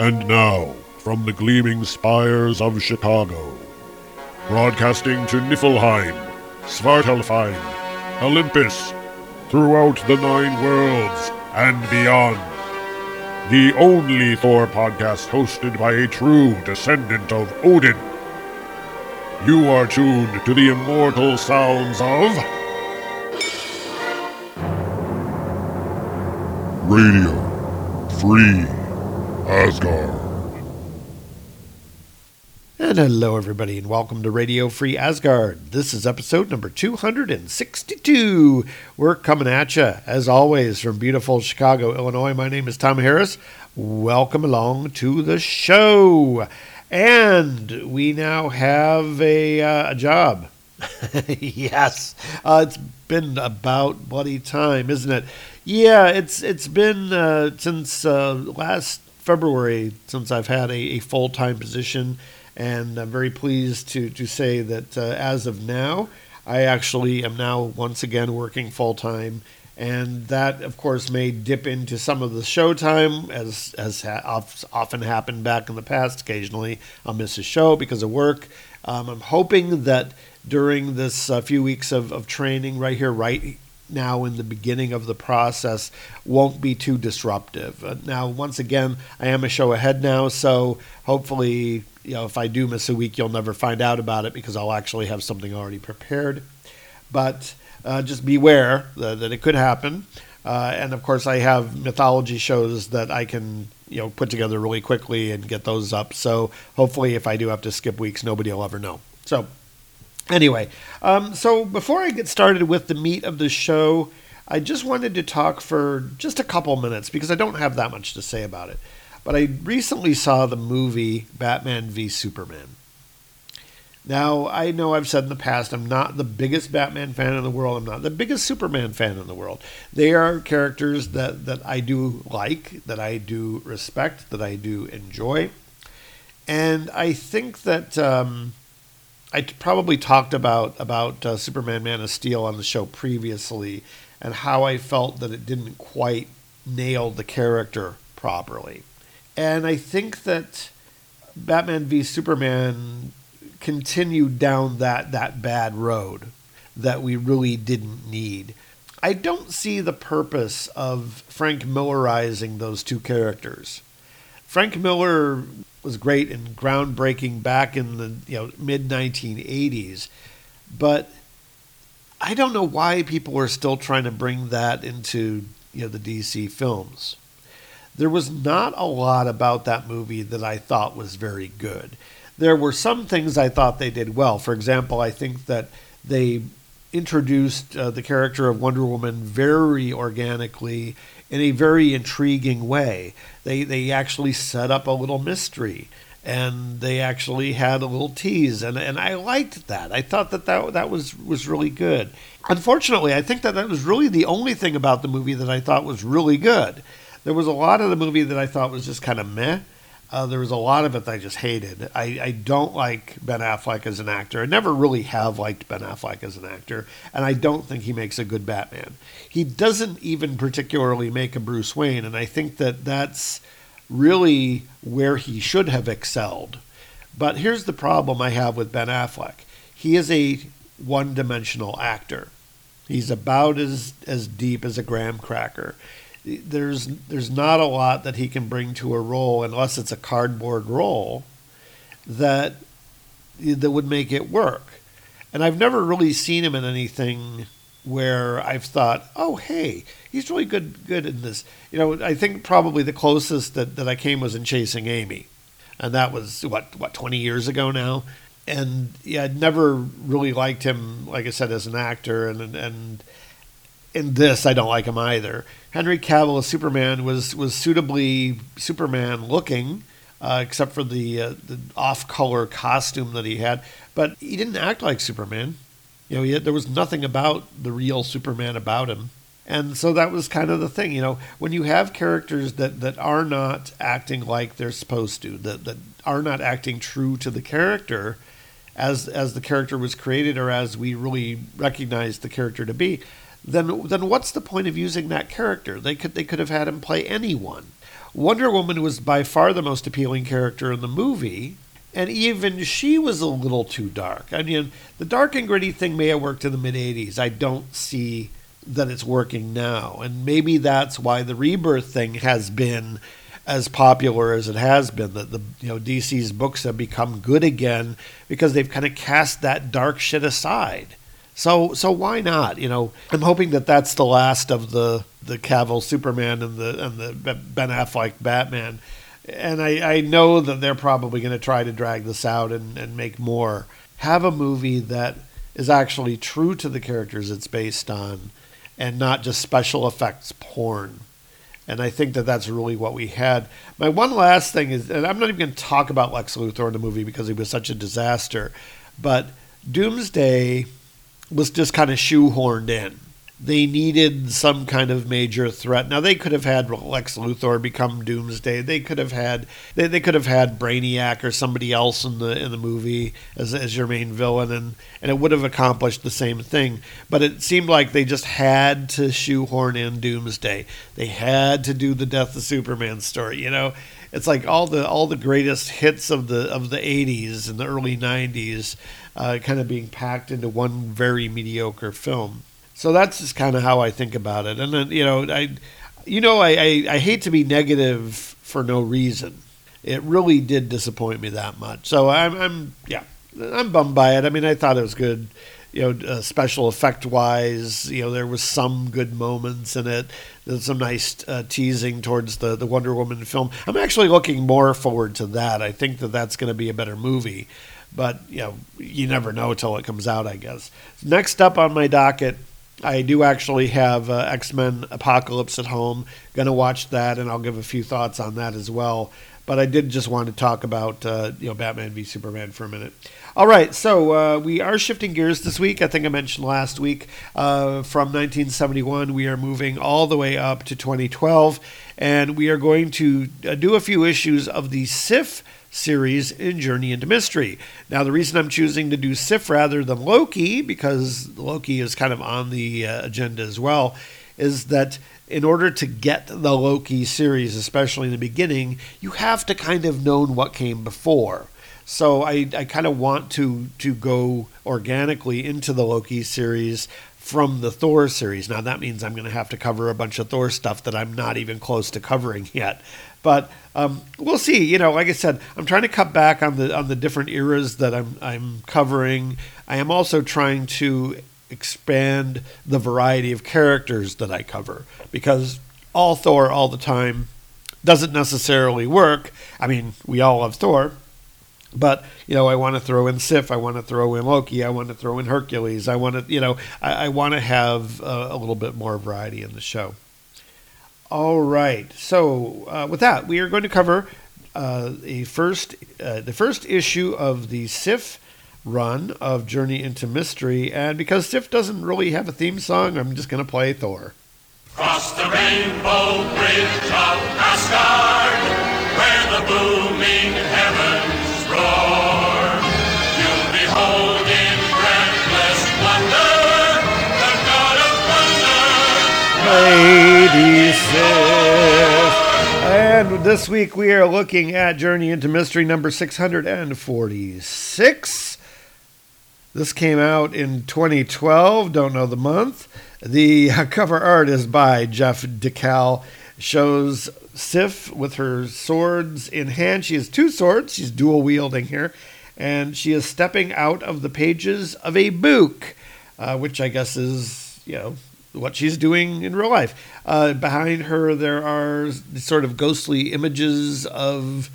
And now, from the gleaming spires of Chicago, broadcasting to Niflheim, Svartalfheim, Olympus, throughout the nine worlds and beyond. The only Thor podcast hosted by a true descendant of Odin. You are tuned to the immortal sounds of. Radio Free Asgard. And hello, everybody, and welcome to Radio Free Asgard. This is episode number 262. We're coming at you, as always, from beautiful Chicago, Illinois. My name is Tom Harris. Welcome along to the show. And we now have a, uh, a job. yes, uh, it's been about bloody time, isn't it? Yeah, it's it's been uh, since uh, last February since I've had a, a full time position, and I'm very pleased to to say that uh, as of now, I actually am now once again working full time. And that, of course, may dip into some of the show time, as as often happened back in the past. Occasionally, I'll miss a show because of work. Um, I'm hoping that during this uh, few weeks of, of training right here, right now in the beginning of the process, won't be too disruptive. Uh, now, once again, I am a show ahead now, so hopefully, you know, if I do miss a week, you'll never find out about it because I'll actually have something already prepared. But uh, just beware that, that, it could happen. Uh, and of course, I have mythology shows that I can you know put together really quickly and get those up. So hopefully, if I do have to skip weeks, nobody will ever know. So Anyway, um, so before I get started with the meat of the show, I just wanted to talk for just a couple minutes because I don't have that much to say about it. But I recently saw the movie Batman v Superman. Now, I know I've said in the past I'm not the biggest Batman fan in the world. I'm not the biggest Superman fan in the world. They are characters that, that I do like, that I do respect, that I do enjoy. And I think that um, I probably talked about about uh, Superman Man of Steel on the show previously, and how I felt that it didn't quite nail the character properly, and I think that Batman v Superman continued down that that bad road that we really didn't need. I don't see the purpose of Frank Millerizing those two characters. Frank Miller was great and groundbreaking back in the you know mid 1980s, but I don't know why people are still trying to bring that into you know the DC films. There was not a lot about that movie that I thought was very good. There were some things I thought they did well. For example, I think that they introduced uh, the character of Wonder Woman very organically in a very intriguing way. They they actually set up a little mystery and they actually had a little tease and, and I liked that. I thought that, that that was was really good. Unfortunately, I think that that was really the only thing about the movie that I thought was really good. There was a lot of the movie that I thought was just kind of meh. Uh, there was a lot of it that I just hated. I, I don't like Ben Affleck as an actor. I never really have liked Ben Affleck as an actor, and I don't think he makes a good Batman. He doesn't even particularly make a Bruce Wayne, and I think that that's really where he should have excelled. But here's the problem I have with Ben Affleck he is a one dimensional actor. He's about as, as deep as a graham cracker there's there's not a lot that he can bring to a role unless it's a cardboard role that that would make it work. And I've never really seen him in anything where I've thought, oh hey, he's really good good in this. You know, I think probably the closest that, that I came was in Chasing Amy. And that was what what twenty years ago now. And yeah, I'd never really liked him, like I said, as an actor and and in this I don't like him either. Henry Cavill as Superman was was suitably Superman looking, uh, except for the uh, the off color costume that he had. But he didn't act like Superman. You know, had, there was nothing about the real Superman about him. And so that was kind of the thing, you know, when you have characters that, that are not acting like they're supposed to, that, that are not acting true to the character as as the character was created or as we really recognize the character to be, then then what's the point of using that character? They could they could have had him play anyone. Wonder Woman was by far the most appealing character in the movie, and even she was a little too dark. I mean, the dark and gritty thing may have worked in the mid 80s. I don't see that it's working now. And maybe that's why the rebirth thing has been as popular as it has been that the you know DC's books have become good again because they've kind of cast that dark shit aside. So so why not? You know, I'm hoping that that's the last of the the Cavill Superman and the and the Ben Affleck Batman. And I, I know that they're probably going to try to drag this out and, and make more. Have a movie that is actually true to the characters it's based on and not just special effects porn. And I think that that's really what we had. My one last thing is, and I'm not even going to talk about Lex Luthor in the movie because he was such a disaster, but Doomsday was just kind of shoehorned in they needed some kind of major threat. Now they could have had Lex Luthor become Doomsday. They could have had they, they could have had Brainiac or somebody else in the in the movie as as your main villain, and and it would have accomplished the same thing. But it seemed like they just had to shoehorn in Doomsday. They had to do the Death of Superman story. You know, it's like all the all the greatest hits of the of the '80s and the early '90s, uh, kind of being packed into one very mediocre film. So that's just kind of how I think about it. And then you know, I, you know, I, I, I hate to be negative for no reason. It really did disappoint me that much. So I'm, I'm yeah, I'm bummed by it. I mean, I thought it was good you know, uh, special effect wise, you know, there was some good moments in it. There's some nice uh, teasing towards the, the Wonder Woman film. I'm actually looking more forward to that. I think that that's going to be a better movie, but you know, you never know till it comes out. I guess. Next up on my docket I do actually have uh, X Men Apocalypse at home. To watch that, and I'll give a few thoughts on that as well. But I did just want to talk about uh, you know Batman v Superman for a minute. All right, so uh, we are shifting gears this week. I think I mentioned last week uh, from 1971, we are moving all the way up to 2012, and we are going to uh, do a few issues of the Sif series in Journey into Mystery. Now, the reason I'm choosing to do Sif rather than Loki, because Loki is kind of on the uh, agenda as well, is that in order to get the Loki series, especially in the beginning, you have to kind of know what came before. So I, I kind of want to to go organically into the Loki series from the Thor series. Now that means I'm going to have to cover a bunch of Thor stuff that I'm not even close to covering yet. But um, we'll see. You know, like I said, I'm trying to cut back on the on the different eras that I'm I'm covering. I am also trying to expand the variety of characters that I cover because all Thor all the time doesn't necessarily work. I mean, we all love Thor, but you know, I want to throw in Sif. I want to throw in Loki. I want to throw in Hercules. I want to, you know, I, I want to have a, little bit more variety in the show. All right. So uh, with that, we are going to cover uh, a first, uh, the first issue of the Sif run of Journey into Mystery, and because Sif doesn't really have a theme song, I'm just going to play Thor. Cross the rainbow bridge of Asgard, 86. And this week we are looking at Journey into Mystery number 646. This came out in 2012, don't know the month. The cover art is by Jeff Dekal. Shows Sif with her swords in hand. She has two swords, she's dual wielding here, and she is stepping out of the pages of a book, uh, which I guess is, you know, what she's doing in real life. Uh, behind her, there are sort of ghostly images of,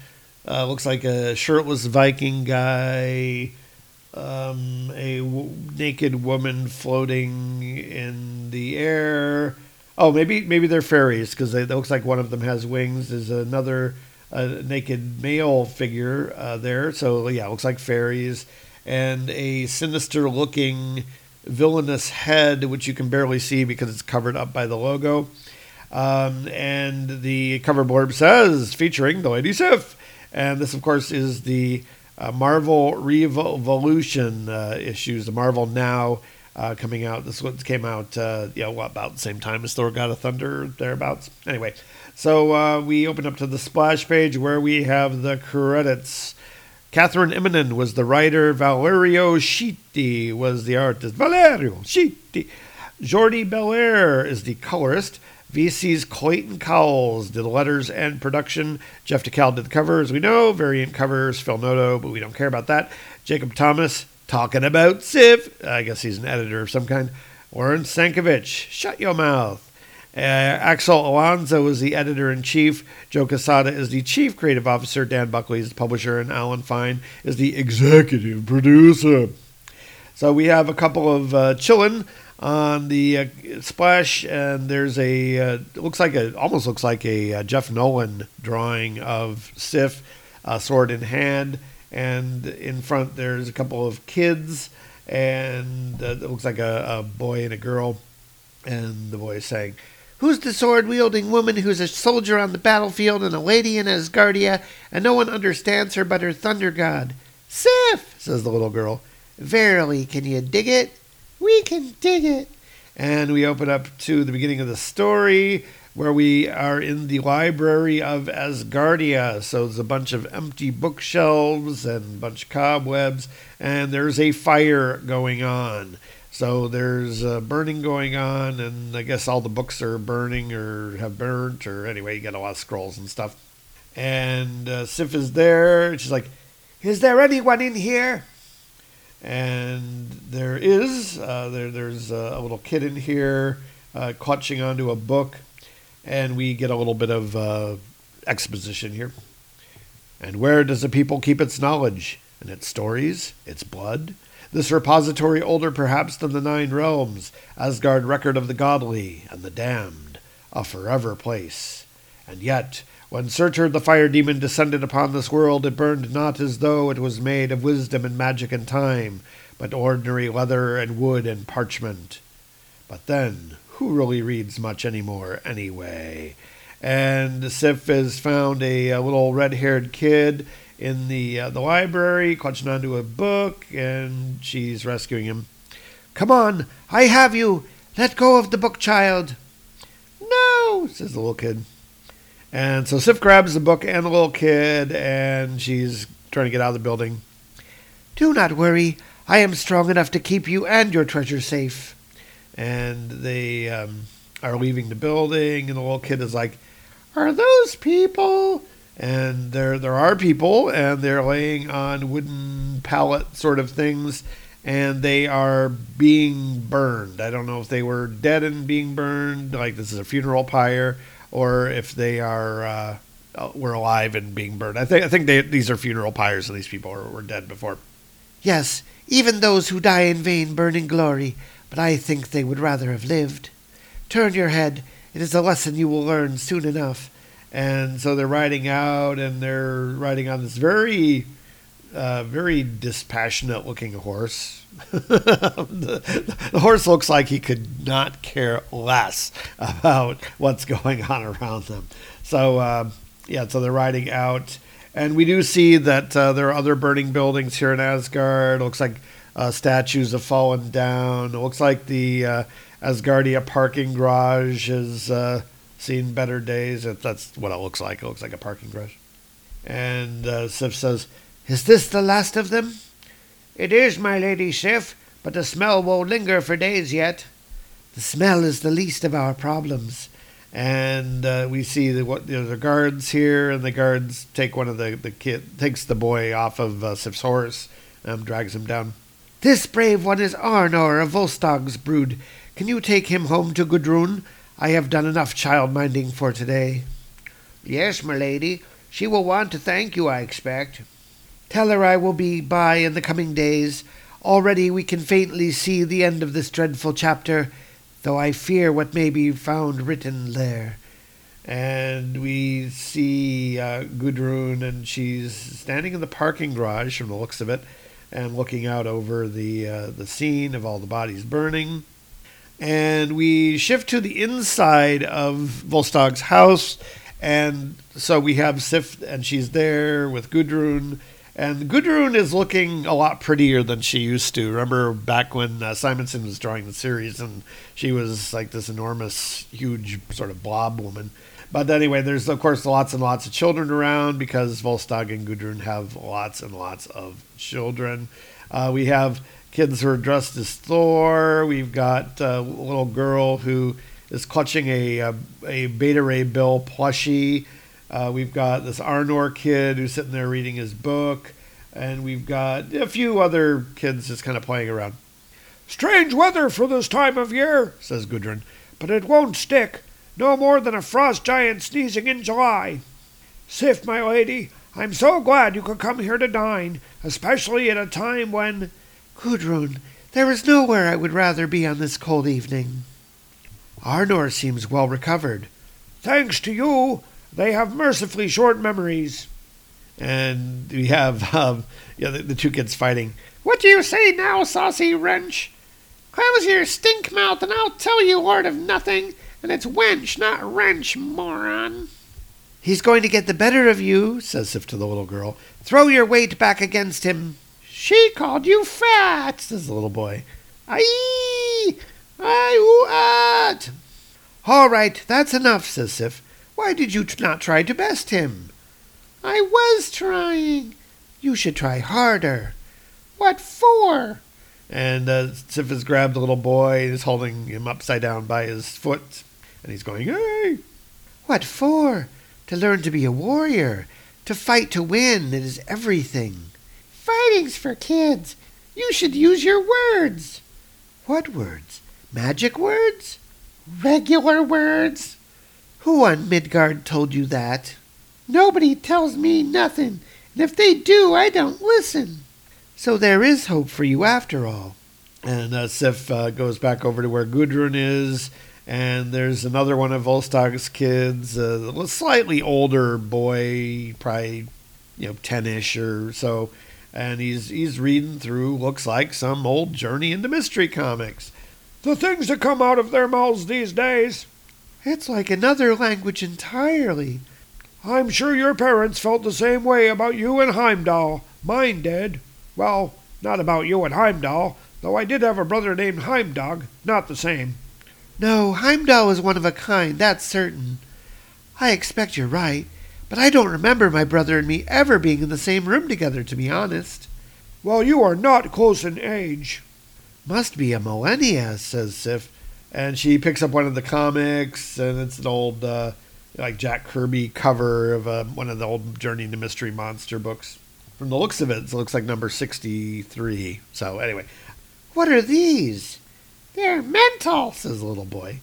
uh, looks like a shirtless Viking guy, um, a w- naked woman floating in the air. Oh, maybe maybe they're fairies because it looks like one of them has wings. There's another uh, naked male figure uh, there. So yeah, looks like fairies and a sinister looking villainous head, which you can barely see because it's covered up by the logo. Um, and the cover blurb says featuring the Lady Sif. And this, of course, is the uh, Marvel Revolution uh, issues, the Marvel Now uh, coming out. This one came out, uh, you know, about the same time as Thor: God of Thunder, thereabouts. Anyway, so uh, we open up to the splash page where we have the credits. Kathryn Immonen was the writer. Valerio Schiti was the artist. Valerio Schiti. Jordie Bellaire is the colorist. VC's Clayton Cowles did letters and production. Jeff Dekal did the cover, as we know. Variant covers, Phil Noto, but we don't care about that. Jacob Thomas, talking about Sif. I guess he's an editor of some kind. Lauren Sankovitch, shut your mouth. Uh, Axel Alonso is the editor in chief. Joe Quesada is the chief creative officer. Dan Buckley is the publisher, and Alan Fine is the executive producer. So we have a couple of uh, chillin' on the uh, splash, and there's a uh, looks like a almost looks like a uh, Jeff Nolan drawing of Sif, uh, sword in hand, and in front there's a couple of kids, and uh, it looks like a, a boy and a girl, and the boy is saying. Who's the sword wielding woman who's a soldier on the battlefield and a lady in Asgardia, and no one understands her but her thunder god? Sif, says the little girl. Verily, can you dig it? We can dig it. And we open up to the beginning of the story where we are in the library of Asgardia. So there's a bunch of empty bookshelves and a bunch of cobwebs, and there's a fire going on. So there's uh, burning going on, and I guess all the books are burning or have burnt, or anyway, you got a lot of scrolls and stuff. And uh, Sif is there, and she's like, Is there anyone in here? And there is. Uh, there, there's a, little kid in here uh, clutching onto a book, and we get a little bit of uh, exposition here. And where does the people keep its knowledge? And its stories, its blood? This repository older perhaps than the Nine Realms, Asgard record of the godly and the damned, a forever place. And yet, when Surtur the fire demon descended upon this world, it burned not as though it was made of wisdom and magic and time, but ordinary leather and wood and parchment. But then, who really reads much anymore anyway? And Sif has found a, a little red-haired kid in the uh, the library, clutching onto a book, and she's rescuing him. Come on, I have you. Let go of the book, child. No, says the little kid. And so Sif grabs the book and the little kid, and she's trying to get out of the building. Do not worry. I am strong enough to keep you and your treasure safe. And they um, are leaving the building, and the little kid is like, Are those people? And there, there are people, and they're laying on wooden pallet sort of things, and they are being burned. I don't know if they were dead and being burned, like this is a funeral pyre, or if they are uh, were alive and being burned. I think I think they, these are funeral pyres, and these people were dead before. Yes, even those who die in vain burn in glory, but I think they would rather have lived. Turn your head; it is a lesson you will learn soon enough. And so they're riding out, and they're riding on this very, uh, very dispassionate-looking horse. the, the horse looks like he could not care less about what's going on around them. So uh, yeah, so they're riding out, and we do see that uh, there are other burning buildings here in Asgard. It looks like uh, statues have fallen down. It looks like the uh, Asgardia parking garage is uh, seen better days. If that's what it looks like, it looks like a parking garage. And uh, Sif says, "Is this the last of them?" It is, my lady Sif, but the smell won't linger for days yet. The smell is the least of our problems. And uh, we see the what you know, the guards here, and the guards take one of the the kid takes the boy off of uh, Sif's horse, um, drags him down. This brave one is Arnor of Volstagg's brood. Can you take him home to Gudrun? I have done enough child minding for today. Yes, my lady. She will want to thank you, I expect. Tell her I will be by in the coming days. Already we can faintly see the end of this dreadful chapter, though I fear what may be found written there. And we see uh, Gudrun, and she's standing in the parking garage from the looks of it, and looking out over the uh, the scene of all the bodies burning. And we shift to the inside of Volstagg's house, and so we have Sif, and she's there with Gudrun, And Gudrun is looking a lot prettier than she used to. Remember back when uh, Simonson was drawing the series and she was like this enormous, huge sort of blob woman. But anyway, there's of course lots and lots of children around because Volstagg and Gudrun have lots and lots of children. Uh, we have kids who are dressed as Thor. We've got a little girl who is clutching a, a, a Beta Ray Bill plushie. Uh, we've got this Arnor kid who's sitting there reading his book. And we've got a few other kids just kind of playing around. Strange weather for this time of year, says Gudrun, but it won't stick. No more than a frost giant sneezing in July. Sif, my lady, I'm so glad you could come here to dine, especially at a time when. Gudrun, there is nowhere I would rather be on this cold evening. Arnor seems well recovered. Thanks to you, they have mercifully short memories. And we have um, yeah, the, the two kids fighting. What do you say now, saucy wrench? Close your stink mouth and I'll tell you, Lord of Nothing, and it's wench, not wrench, moron. He's going to get the better of you, says Sif to the little girl. Throw your weight back against him. She called you fat, says the little boy. Aye, aye, what? All right, that's enough, says Sif. Why did you not try to best him? I was trying. You should try harder. What for? And uh, Sif has grabbed the little boy and is holding him upside down by his foot. And he's going, hey! What for? To learn to be a warrior. To fight to win. It is everything. Fighting's for kids. You should use your words. What words? Magic words? Regular words. Who on Midgard told you that? Nobody tells me nothing, and if they do, I don't listen. So there is hope for you after all. And uh, Sif uh, goes back over to where Gudrun is, and there's another one of Volstagg's kids, uh, a slightly older boy, probably you know ten-ish or so, and he's he's reading through looks like some old Journey into Mystery comics. The things that come out of their mouths these days. It's like another language entirely. I'm sure your parents felt the same way about you and Heimdall. Mine did. Well, not about you and Heimdall, though I did have a brother named Heimdog. Not the same. No, Heimdall was one of a kind, that's certain. I expect you're right, but I don't remember my brother and me ever being in the same room together, to be honest. Well, you are not close in age. Must be a millennia, says Sif. And she picks up one of the comics, and it's an old, uh, like Jack Kirby cover of uh, one of the old Journey into Mystery Monster books. From the looks of it, it looks like number 63. So, anyway. What are these? They're mental, says the little boy.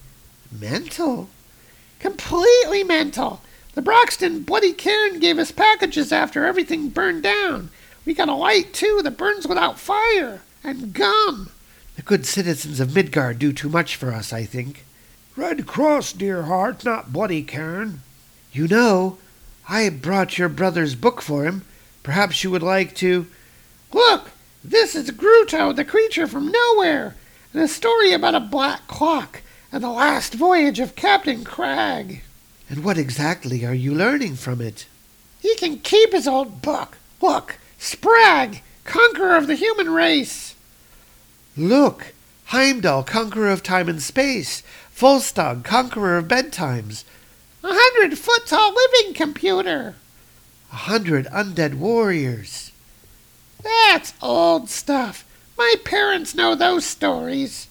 Mental? Completely mental. The Broxton Bloody Cairn gave us packages after everything burned down. We got a light, too, that burns without fire. And gum. The good citizens of Midgard do too much for us, I think. Red Cross, dear heart, not Bloody Cairn. You know, I brought your brother's book for him. Perhaps you would like to. Look, this is Gruto, the creature from nowhere, and a story about a black clock and the last voyage of Captain Crag. And what exactly are you learning from it? He can keep his old book. Look, Sprag, conqueror of the human race. Look, Heimdall, conqueror of time and space. Volstagg, conqueror of bedtimes. A hundred foot tall living computer. A hundred undead warriors. That's old stuff. My parents know those stories.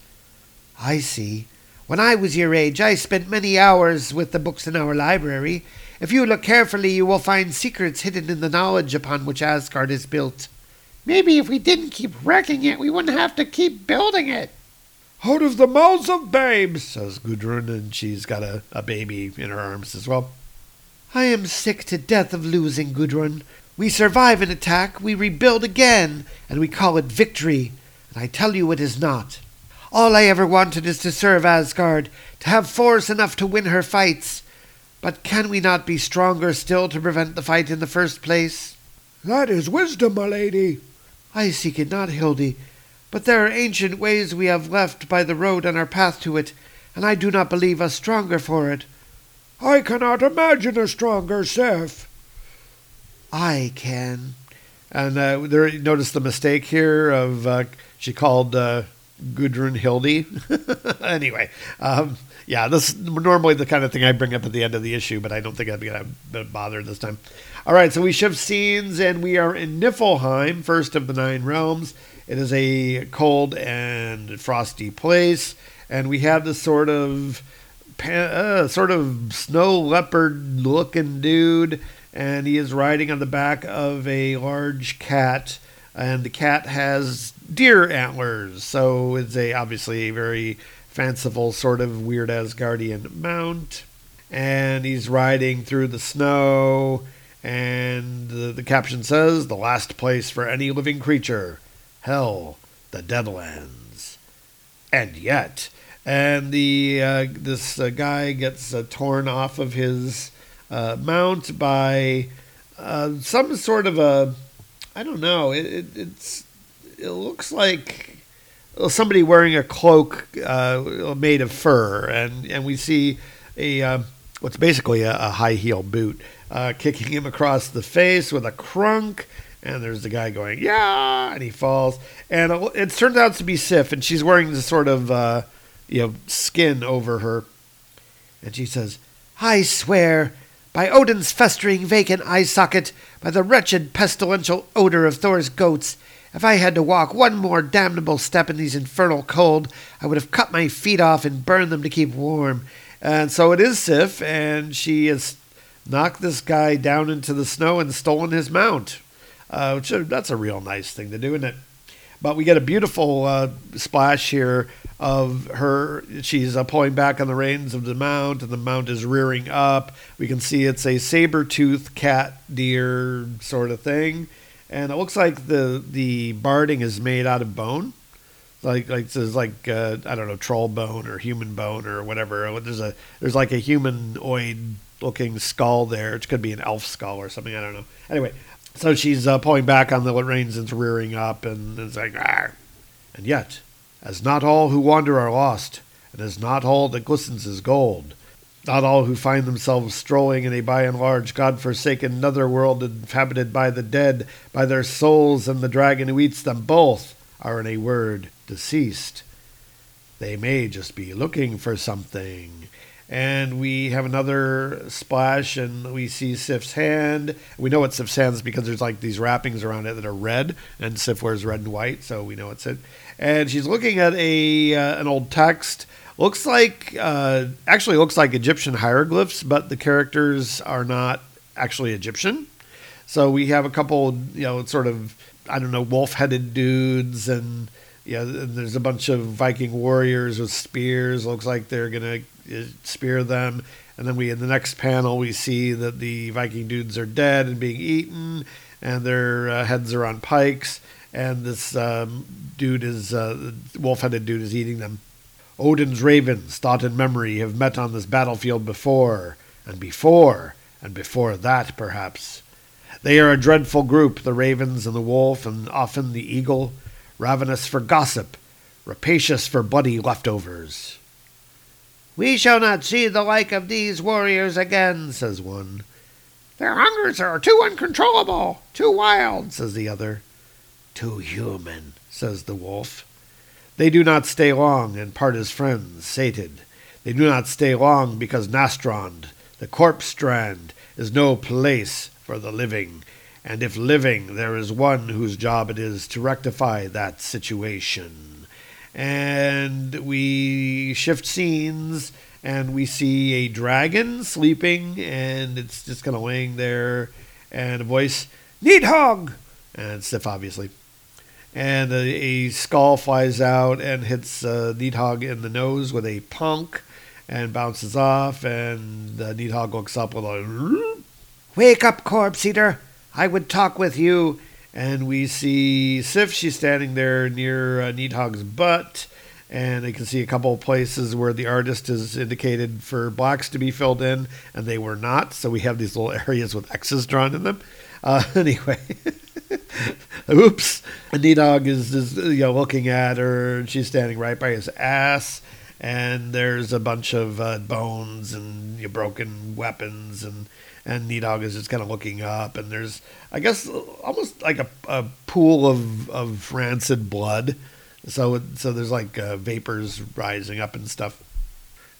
I see. When I was your age, I spent many hours with the books in our library. If you look carefully, you will find secrets hidden in the knowledge upon which Asgard is built. Maybe if we didn't keep wrecking it, we wouldn't have to keep building it. Out of the mouths of babes, says Gudrun, and she's got a, a baby in her arms as well. I am sick to death of losing, Gudrun. We survive an attack, we rebuild again, and we call it victory. And I tell you it is not. All I ever wanted is to serve Asgard, to have force enough to win her fights. But can we not be stronger still to prevent the fight in the first place? That is wisdom, my lady. I seek it not, Hildy, but there are ancient ways we have left by the road on our path to it, and I do not believe us stronger for it. I cannot imagine a stronger Sif. I can. And uh, there, notice the mistake here of uh, she called uh, Gudrun Hildy. anyway, um, yeah, this is normally the kind of thing I bring up at the end of the issue, but I don't think I'm going to bother this time. All right, so we shift scenes and we are in Niflheim, first of the nine realms. It is a cold and frosty place, and we have this sort of uh, sort of snow leopard looking dude, and he is riding on the back of a large cat, and the cat has deer antlers, so it's a obviously a very fanciful sort of weird Asgardian mount, and he's riding through the snow. And the, the caption says, The last place for any living creature, hell, the Deadlands. And yet, and the uh, this uh, guy gets uh, torn off of his uh, mount by uh, some sort of a I don't know it, it, it's it looks like somebody wearing a cloak uh, made of fur and and we see a um, what's basically a, a high heel boot uh, kicking him across the face with a crunk and there's the guy going yeah and he falls and it turns out to be Sif and she's wearing this sort of uh, you know, skin over her. And she says, I swear, by Odin's festering vacant eye socket, by the wretched pestilential odor of Thor's goats, if I had to walk one more damnable step in these infernal cold, I would have cut my feet off and burned them to keep warm. And so it is Sif, and she has knocked this guy down into the snow and stolen his mount. Uh, which, uh, that's a real nice thing to do, isn't it? But we get a beautiful uh, splash here of her. She's uh, pulling back on the reins of the mount, and the mount is rearing up. We can see it's a saber tooth cat deer sort of thing, and it looks like the the barding is made out of bone. Like like there's like uh, I don't know troll bone or human bone or whatever. There's a there's like a humanoid looking skull there. It could be an elf skull or something. I don't know. Anyway, so she's uh, pulling back on the reins and rearing up, and it's like, and yet, as not all who wander are lost, and as not all that glistens is gold, not all who find themselves strolling in a by and large god-forsaken netherworld inhabited by the dead, by their souls and the dragon who eats them both, are in a word deceased. They may just be looking for something, and we have another splash and we see Sif's hand. We know it's Sif's hands because there's like these wrappings around it that are red, and Sif wears red and white, so we know it's it. And she's looking at a uh, an old text. Looks like uh, actually looks like Egyptian hieroglyphs, but the characters are not actually Egyptian. So we have a couple, you know, sort of I don't know, wolf-headed dudes and yeah, there's a bunch of Viking warriors with spears. Looks like they're gonna uh, spear them. And then we in the next panel we see that the Viking dudes are dead and being eaten, and their uh, heads are on pikes. And this um, dude is uh, wolf-headed dude is eating them. Odin's ravens, thought and memory, have met on this battlefield before, and before, and before that, perhaps. They are a dreadful group, the ravens and the wolf, and often the eagle ravenous for gossip, rapacious for bloody leftovers. We shall not see the like of these warriors again, says one. Their hungers are too uncontrollable, too wild, says the other. Too human, says the wolf. They do not stay long and part as friends, sated. They do not stay long because Nastrand, the corpse strand, is no place for the living, and if living, there is one whose job it is to rectify that situation. And we shift scenes and we see a dragon sleeping and it's just kind of laying there and a voice, Nidhogg! And Sif, obviously. And a, a, skull flies out and hits uh, Nidhogg in the nose with a punk and bounces off. And uh, Nidhogg looks up with a. Wake up, corpse eater! I would talk with you. And we see Sif, she's standing there near uh, Nidhogg's butt. And you can see a couple of places where the artist has indicated for blocks to be filled in, and they were not. So we have these little areas with X's drawn in them. Uh, anyway, oops. Nidhogg is, is you know looking at her, she's standing right by his ass. and there's a bunch of uh, bones and you know, broken weapons and and Nidhogg is just kind of looking up and there's I guess almost like a, a pool of of rancid blood. So so there's like uh, vapors rising up and stuff.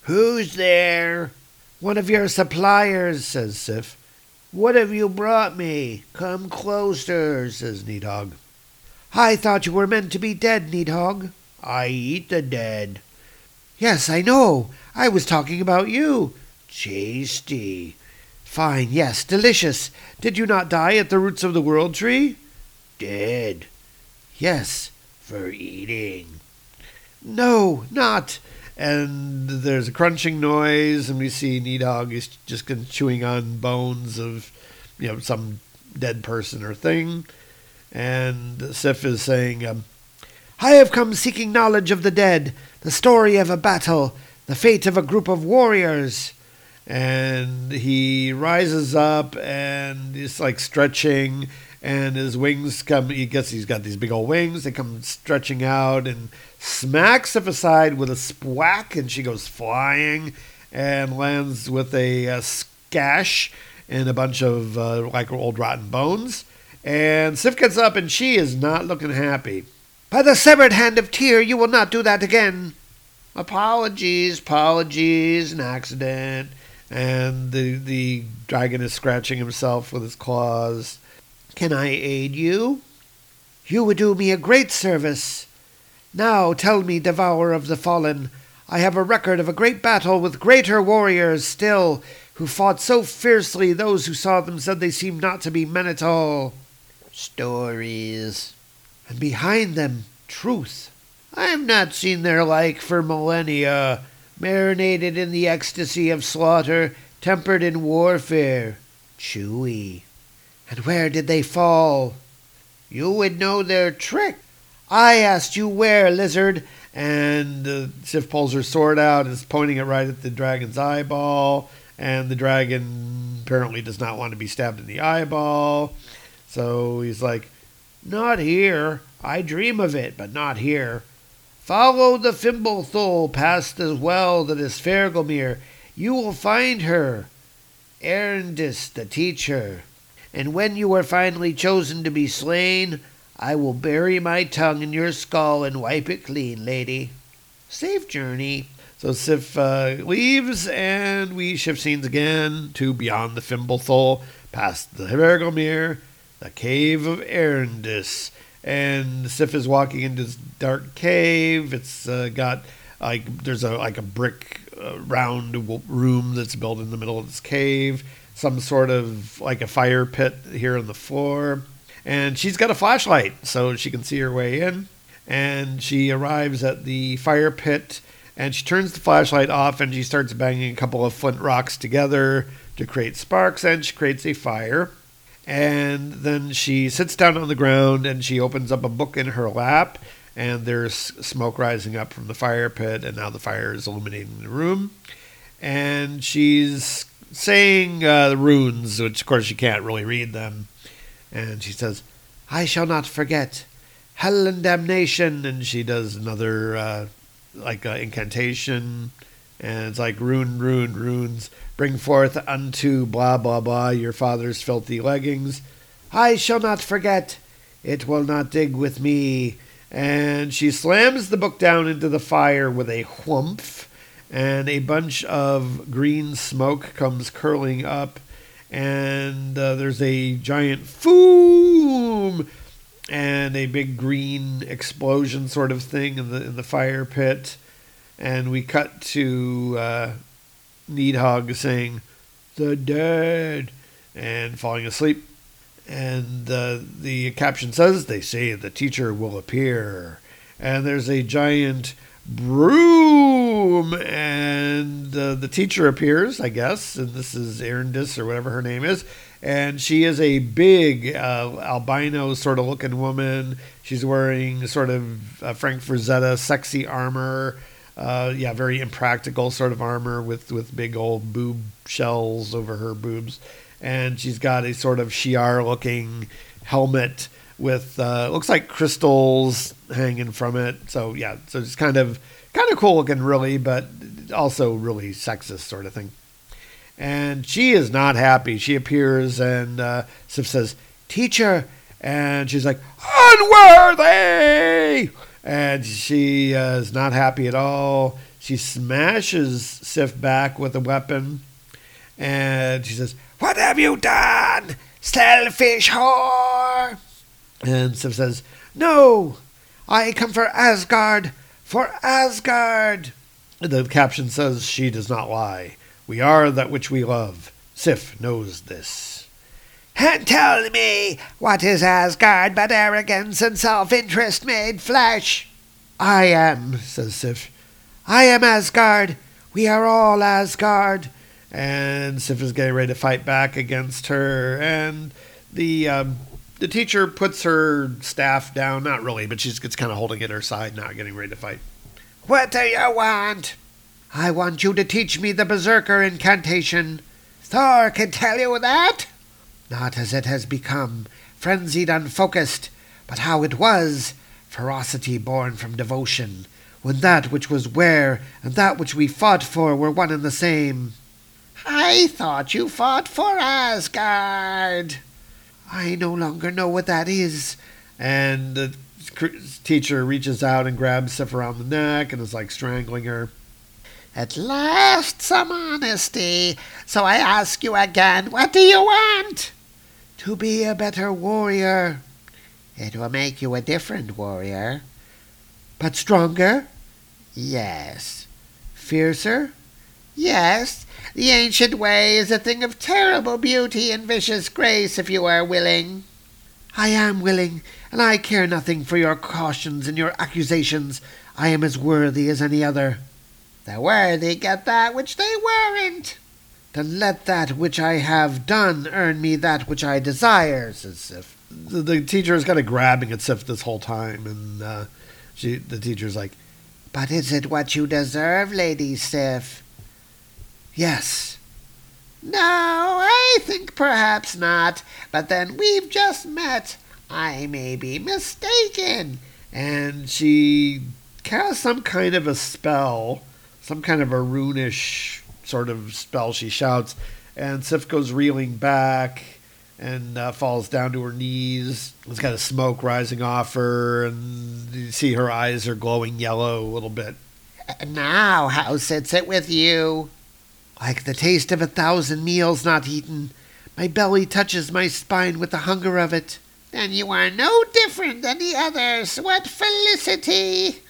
Who's there? One of your suppliers, Says Sif. What have you brought me? Come closer. Says Nidhogg. I thought you were meant to be dead, Nidhogg. I eat the dead. Yes, I know. I was talking about you. Tasty. Fine, yes, delicious. Did you not die at the roots of the world tree? Dead. Yes. For eating. No, not. And there's a crunching noise, and we see Nidhogg is just chewing on bones of, you know, some dead person or thing. And Sif is saying, um, I have come seeking knowledge of the dead, the story of a battle, the fate of a group of warriors. and he rises up and he's like stretching, and his wings come. He gets he's got these big old wings. They come stretching out and smacks Sif aside with a splack, and she goes flying and lands with a, uh scash and a bunch of uh, like old rotten bones. And Sif gets up, and she is not looking happy. By the severed hand of Tyr, you will not do that again. apologies, apologies, an accident. And the the dragon is scratching himself with his claws. Can I aid you? You would do me a great service. Now tell me, devourer of the fallen, I have a record of a great battle with greater warriors still, who fought so fiercely those who saw them said they seemed not to be men at all. Stories. And behind them, truth. I have not seen their like for millennia, marinated in the ecstasy of slaughter, tempered in warfare. Chewy. And where did they fall? You would know their trick. I asked you where, lizard. And uh, Sif pulls her sword out and is pointing it right at the dragon's eyeball. And the dragon apparently does not want to be stabbed in the eyeball. So he's like, Not here. I dream of it, but not here. Follow the Fimbulthul past the well that is Hvergelmir. You will find her. Erendis, the teacher. And when you are finally chosen to be slain, I will bury my tongue in your skull and wipe it clean, lady. Safe journey. So Sif uh, leaves, and we shift scenes again to beyond the Fimbulthul, past the Hvergelmir, the cave of Erendis. And Sif is walking into this dark cave. It's uh, got like there's a like a brick uh, round room that's built in the middle of this cave. Some sort of like a fire pit here on the floor, and she's got a flashlight so she can see her way in. And she arrives at the fire pit, and she turns the flashlight off, and she starts banging a couple of flint rocks together to create sparks, and she creates a fire. And then she sits down on the ground and she opens up a book in her lap, and there's smoke rising up from the fire pit, and now the fire is illuminating the room. And she's saying uh, the runes, which of course she can't really read them. And she says, I shall not forget. Hell and damnation. And she does another, uh, like, uh, incantation. And it's like, rune, rune, runes. Bring forth unto blah, blah, blah your father's filthy leggings. I shall not forget. It will not dig with me. And she slams the book down into the fire with a whumph. And a bunch of green smoke comes curling up. And uh, there's a giant foom and a big green explosion sort of thing in the in the fire pit. And we cut to uh, Nidhogg saying, "The dead," and falling asleep. And uh, the caption says, "They say the teacher will appear." And there's a giant broom, and uh, the teacher appears, I guess, and this is Erendis or whatever her name is, and she is a big uh, albino sort of looking woman. She's wearing sort of uh, Frank Frazetta sexy armor. Uh, yeah, very impractical sort of armor with, with big old boob shells over her boobs. And she's got a sort of Shi'ar looking helmet with, uh, looks like crystals hanging from it. So, yeah, so it's kind of kind of cool looking, really, but also really sexist sort of thing. And she is not happy. She appears and uh, Sif says, Teacher. And she's like, Unworthy! And she uh, is not happy at all. She smashes Sif back with a weapon. And she says, What have you done? Selfish whore! And Sif says, No, I come for Asgard, for Asgard. The caption says, She does not lie. We are that which we love. Sif knows this. And tell me, what is Asgard but arrogance and self interest made flesh? I am, says Sif. I am Asgard. We are all Asgard. And Sif is getting ready to fight back against her. And the um, the teacher puts her staff down. Not really, but she's just kind of holding it at her side, not getting ready to fight. What do you want? I want you to teach me the Berserker incantation. Thor can tell you that? Not as it has become, frenzied, unfocused, but how it was, ferocity born from devotion, when that which was where and that which we fought for were one and the same. I thought you fought for Asgard. I no longer know what that is. And the teacher reaches out and grabs Sif around the neck and is like strangling her. At last, some honesty. So I ask you again, what do you want? To be a better warrior. It will make you a different warrior. But stronger? Yes. Fiercer? Yes. The ancient way is a thing of terrible beauty and vicious grace if you are willing. I am willing, and I care nothing for your cautions and your accusations. I am as worthy as any other. The worthy get that which they weren't. Then let that which I have done earn me that which I desire, says Sif. The, the teacher is kind of grabbing at Sif this whole time, and uh, she, the teacher's like, But is it what you deserve, Lady Sif? Yes. No, I think perhaps not. But then we've just met. I may be mistaken. And she casts some kind of a spell, some kind of a runish sort of spell. She shouts, and Sif goes reeling back and uh, falls down to her knees. There's kind of smoke rising off her, and you see her eyes are glowing yellow a little bit. Now, how sits it with you? Like the taste of a thousand meals not eaten. My belly touches my spine with the hunger of it. Then you are no different than the others. What felicity!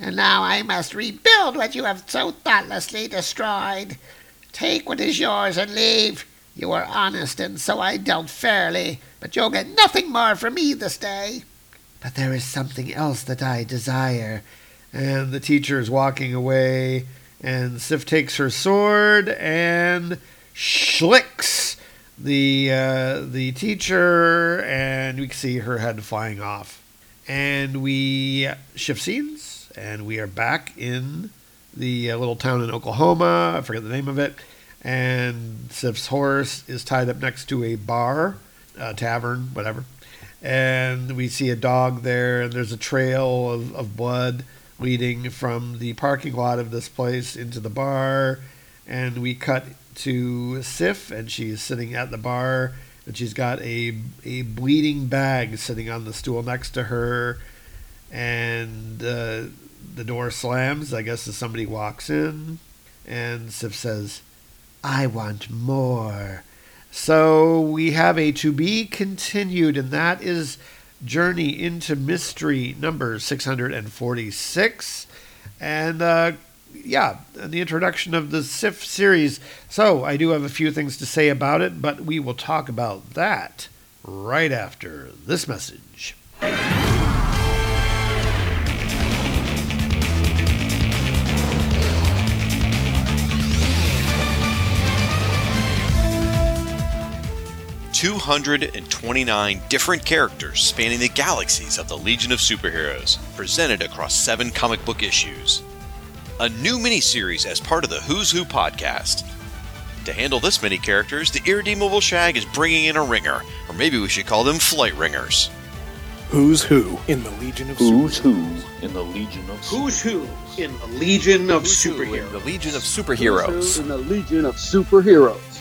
And now I must rebuild what you have so thoughtlessly destroyed. Take what is yours and leave. You were honest, and so I dealt fairly, but you'll get nothing more from me this day. But there is something else that I desire. And the teacher is walking away, and Sif takes her sword and schlicks the uh, the teacher, and we can see her head flying off. And we shift scenes, and we are back in the uh, little town in Oklahoma. I forget the name of it. And Sif's horse is tied up next to a bar, a tavern, whatever. And we see a dog there, and there's a trail of, of blood leading from the parking lot of this place into the bar. And we cut to Sif, and she's sitting at the bar, and she's got a a bleeding bag sitting on the stool next to her, and uh, the door slams. I guess as somebody walks in, and Sif says, "I want more." So we have a to be continued, and that is Journey into Mystery number 646. And uh, yeah, the introduction of the Sif series. So I do have a few things to say about it, but we will talk about that right after this message. 229 different characters spanning the galaxies of the Legion of Superheroes, presented across seven comic book issues. A new miniseries as part of the Who's Who podcast. To handle this many characters, the irredeemable Shag is bringing in a ringer, or maybe we should call them flight ringers. Who's Who in the Legion of Who's who in the Legion of Who's who in the Legion of Superheroes? The Legion of Superheroes. in the Legion of Superheroes.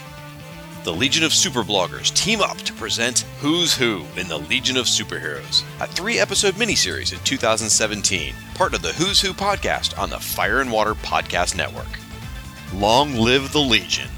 The Legion of Superbloggers team up to present Who's Who in the Legion of Superheroes, a three episode miniseries in 2017, part of the Who's Who podcast on the Fire and Water Podcast Network. Long live the Legion.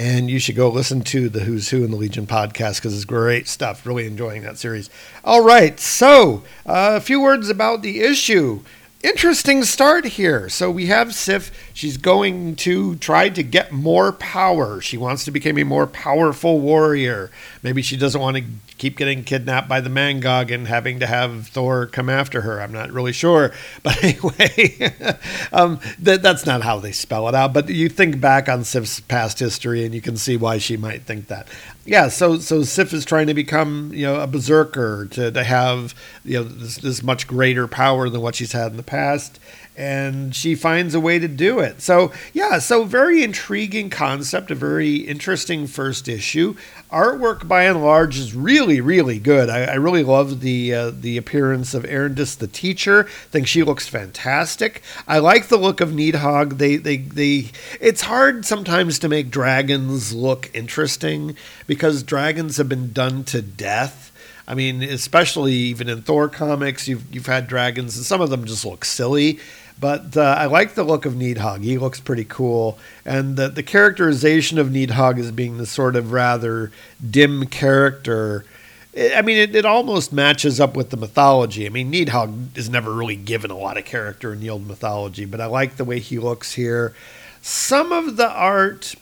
And you should go listen to the Who's Who in the Legion podcast because it's great stuff. Really enjoying that series. All right, so uh, a few words about the issue. Interesting start here. So we have Sif. She's going to try to get more power. She wants to become a more powerful warrior. Maybe she doesn't want to keep getting kidnapped by the Mangog and having to have Thor come after her. I'm not really sure. But anyway, um, that, that's not how they spell it out. But you think back on Sif's past history and you can see why she might think that. Yeah, so so Sif is trying to become you know a berserker to, to have you know this, this much greater power than what she's had in the past and she finds a way to do it. So, yeah, so very intriguing concept, a very interesting first issue. Artwork by and large is really, really good. I, I really love the uh, the appearance of Erendis the teacher. I think she looks fantastic. I like the look of Nidhogg. They, they, they. It's hard sometimes to make dragons look interesting because dragons have been done to death. I mean, especially even in Thor comics, you've you've had dragons, and some of them just look silly. But uh, I like the look of Nidhogg. He looks pretty cool, and the the characterization of Nidhogg as being the sort of rather dim character. I I mean, it, it almost matches up with the mythology. I mean, Nidhogg is never really given a lot of character in the old mythology, but I like the way he looks here. Some of the art,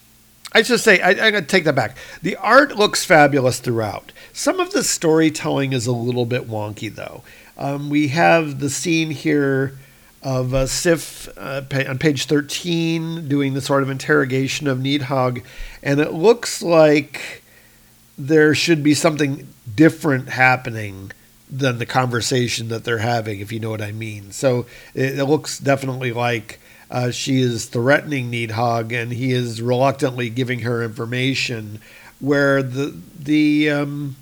I should say, I, going to take that back. The art looks fabulous throughout. Some of the storytelling is a little bit wonky, though. Um, we have the scene here of uh, Sif uh, pa- on page 13 doing the sort of interrogation of Nidhogg, and it looks like there should be something different happening than the conversation that they're having, if you know what I mean. So it, it looks definitely like uh, she is threatening Nidhogg, and he is reluctantly giving her information, where the the um,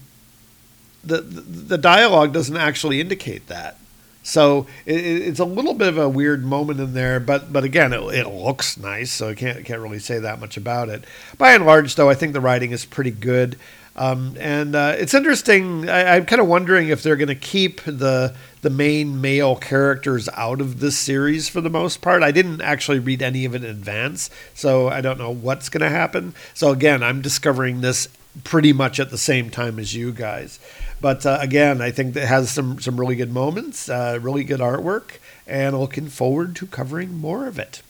the the dialogue doesn't actually indicate that. So it, it's a little bit of a weird moment in there, but but again, it, it looks nice, so I can't can't really say that much about it. By and large, though, I think the writing is pretty good, um, and uh, it's interesting. I, I'm kind of wondering if they're going to keep the the main male characters out of this series for the most part. I didn't actually read any of it in advance, so I don't know what's going to happen. So again, I'm discovering this pretty much at the same time as you guys. But uh, again, I think that has some some really good moments, uh, really good artwork, and looking forward to covering more of it.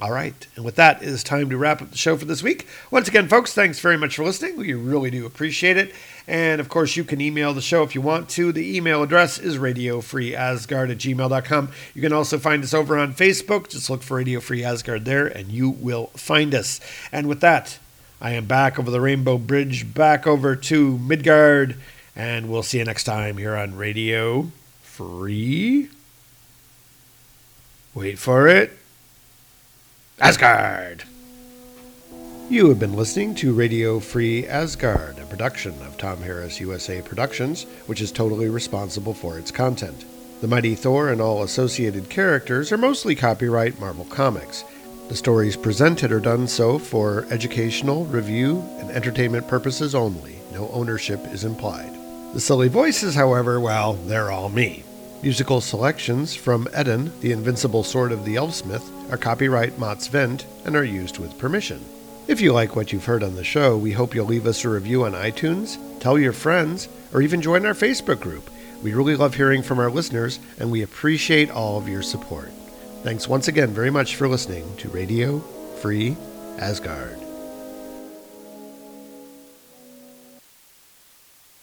All right, and with that, it is time to wrap up the show for this week. Once again, folks, thanks very much for listening. We really do appreciate it. And of course, you can email the show if you want to. The email address is radiofreeasgard at gmail.com. You can also find us over on Facebook. Just look for Radio Free Asgard there, and you will find us. And with that, I am back over the Rainbow Bridge, back over to Midgard, and we'll see you next time here on Radio Free. Wait for it. Asgard! You have been listening to Radio Free Asgard, a production of Tom Harris USA Productions, which is totally responsible for its content. The Mighty Thor and all associated characters are mostly copyright Marvel Comics. The stories presented are done so for educational, review, and entertainment purposes only. No ownership is implied. The silly voices, however, well, they're all me. Musical selections from Eden, the Invincible Sword of the Elfsmith, are copyright Mott's Vent and are used with permission. If you like what you've heard on the show, we hope you'll leave us a review on iTunes, tell your friends, or even join our Facebook group. We really love hearing from our listeners, and we appreciate all of your support. Thanks once again very much for listening to Radio Free Asgard.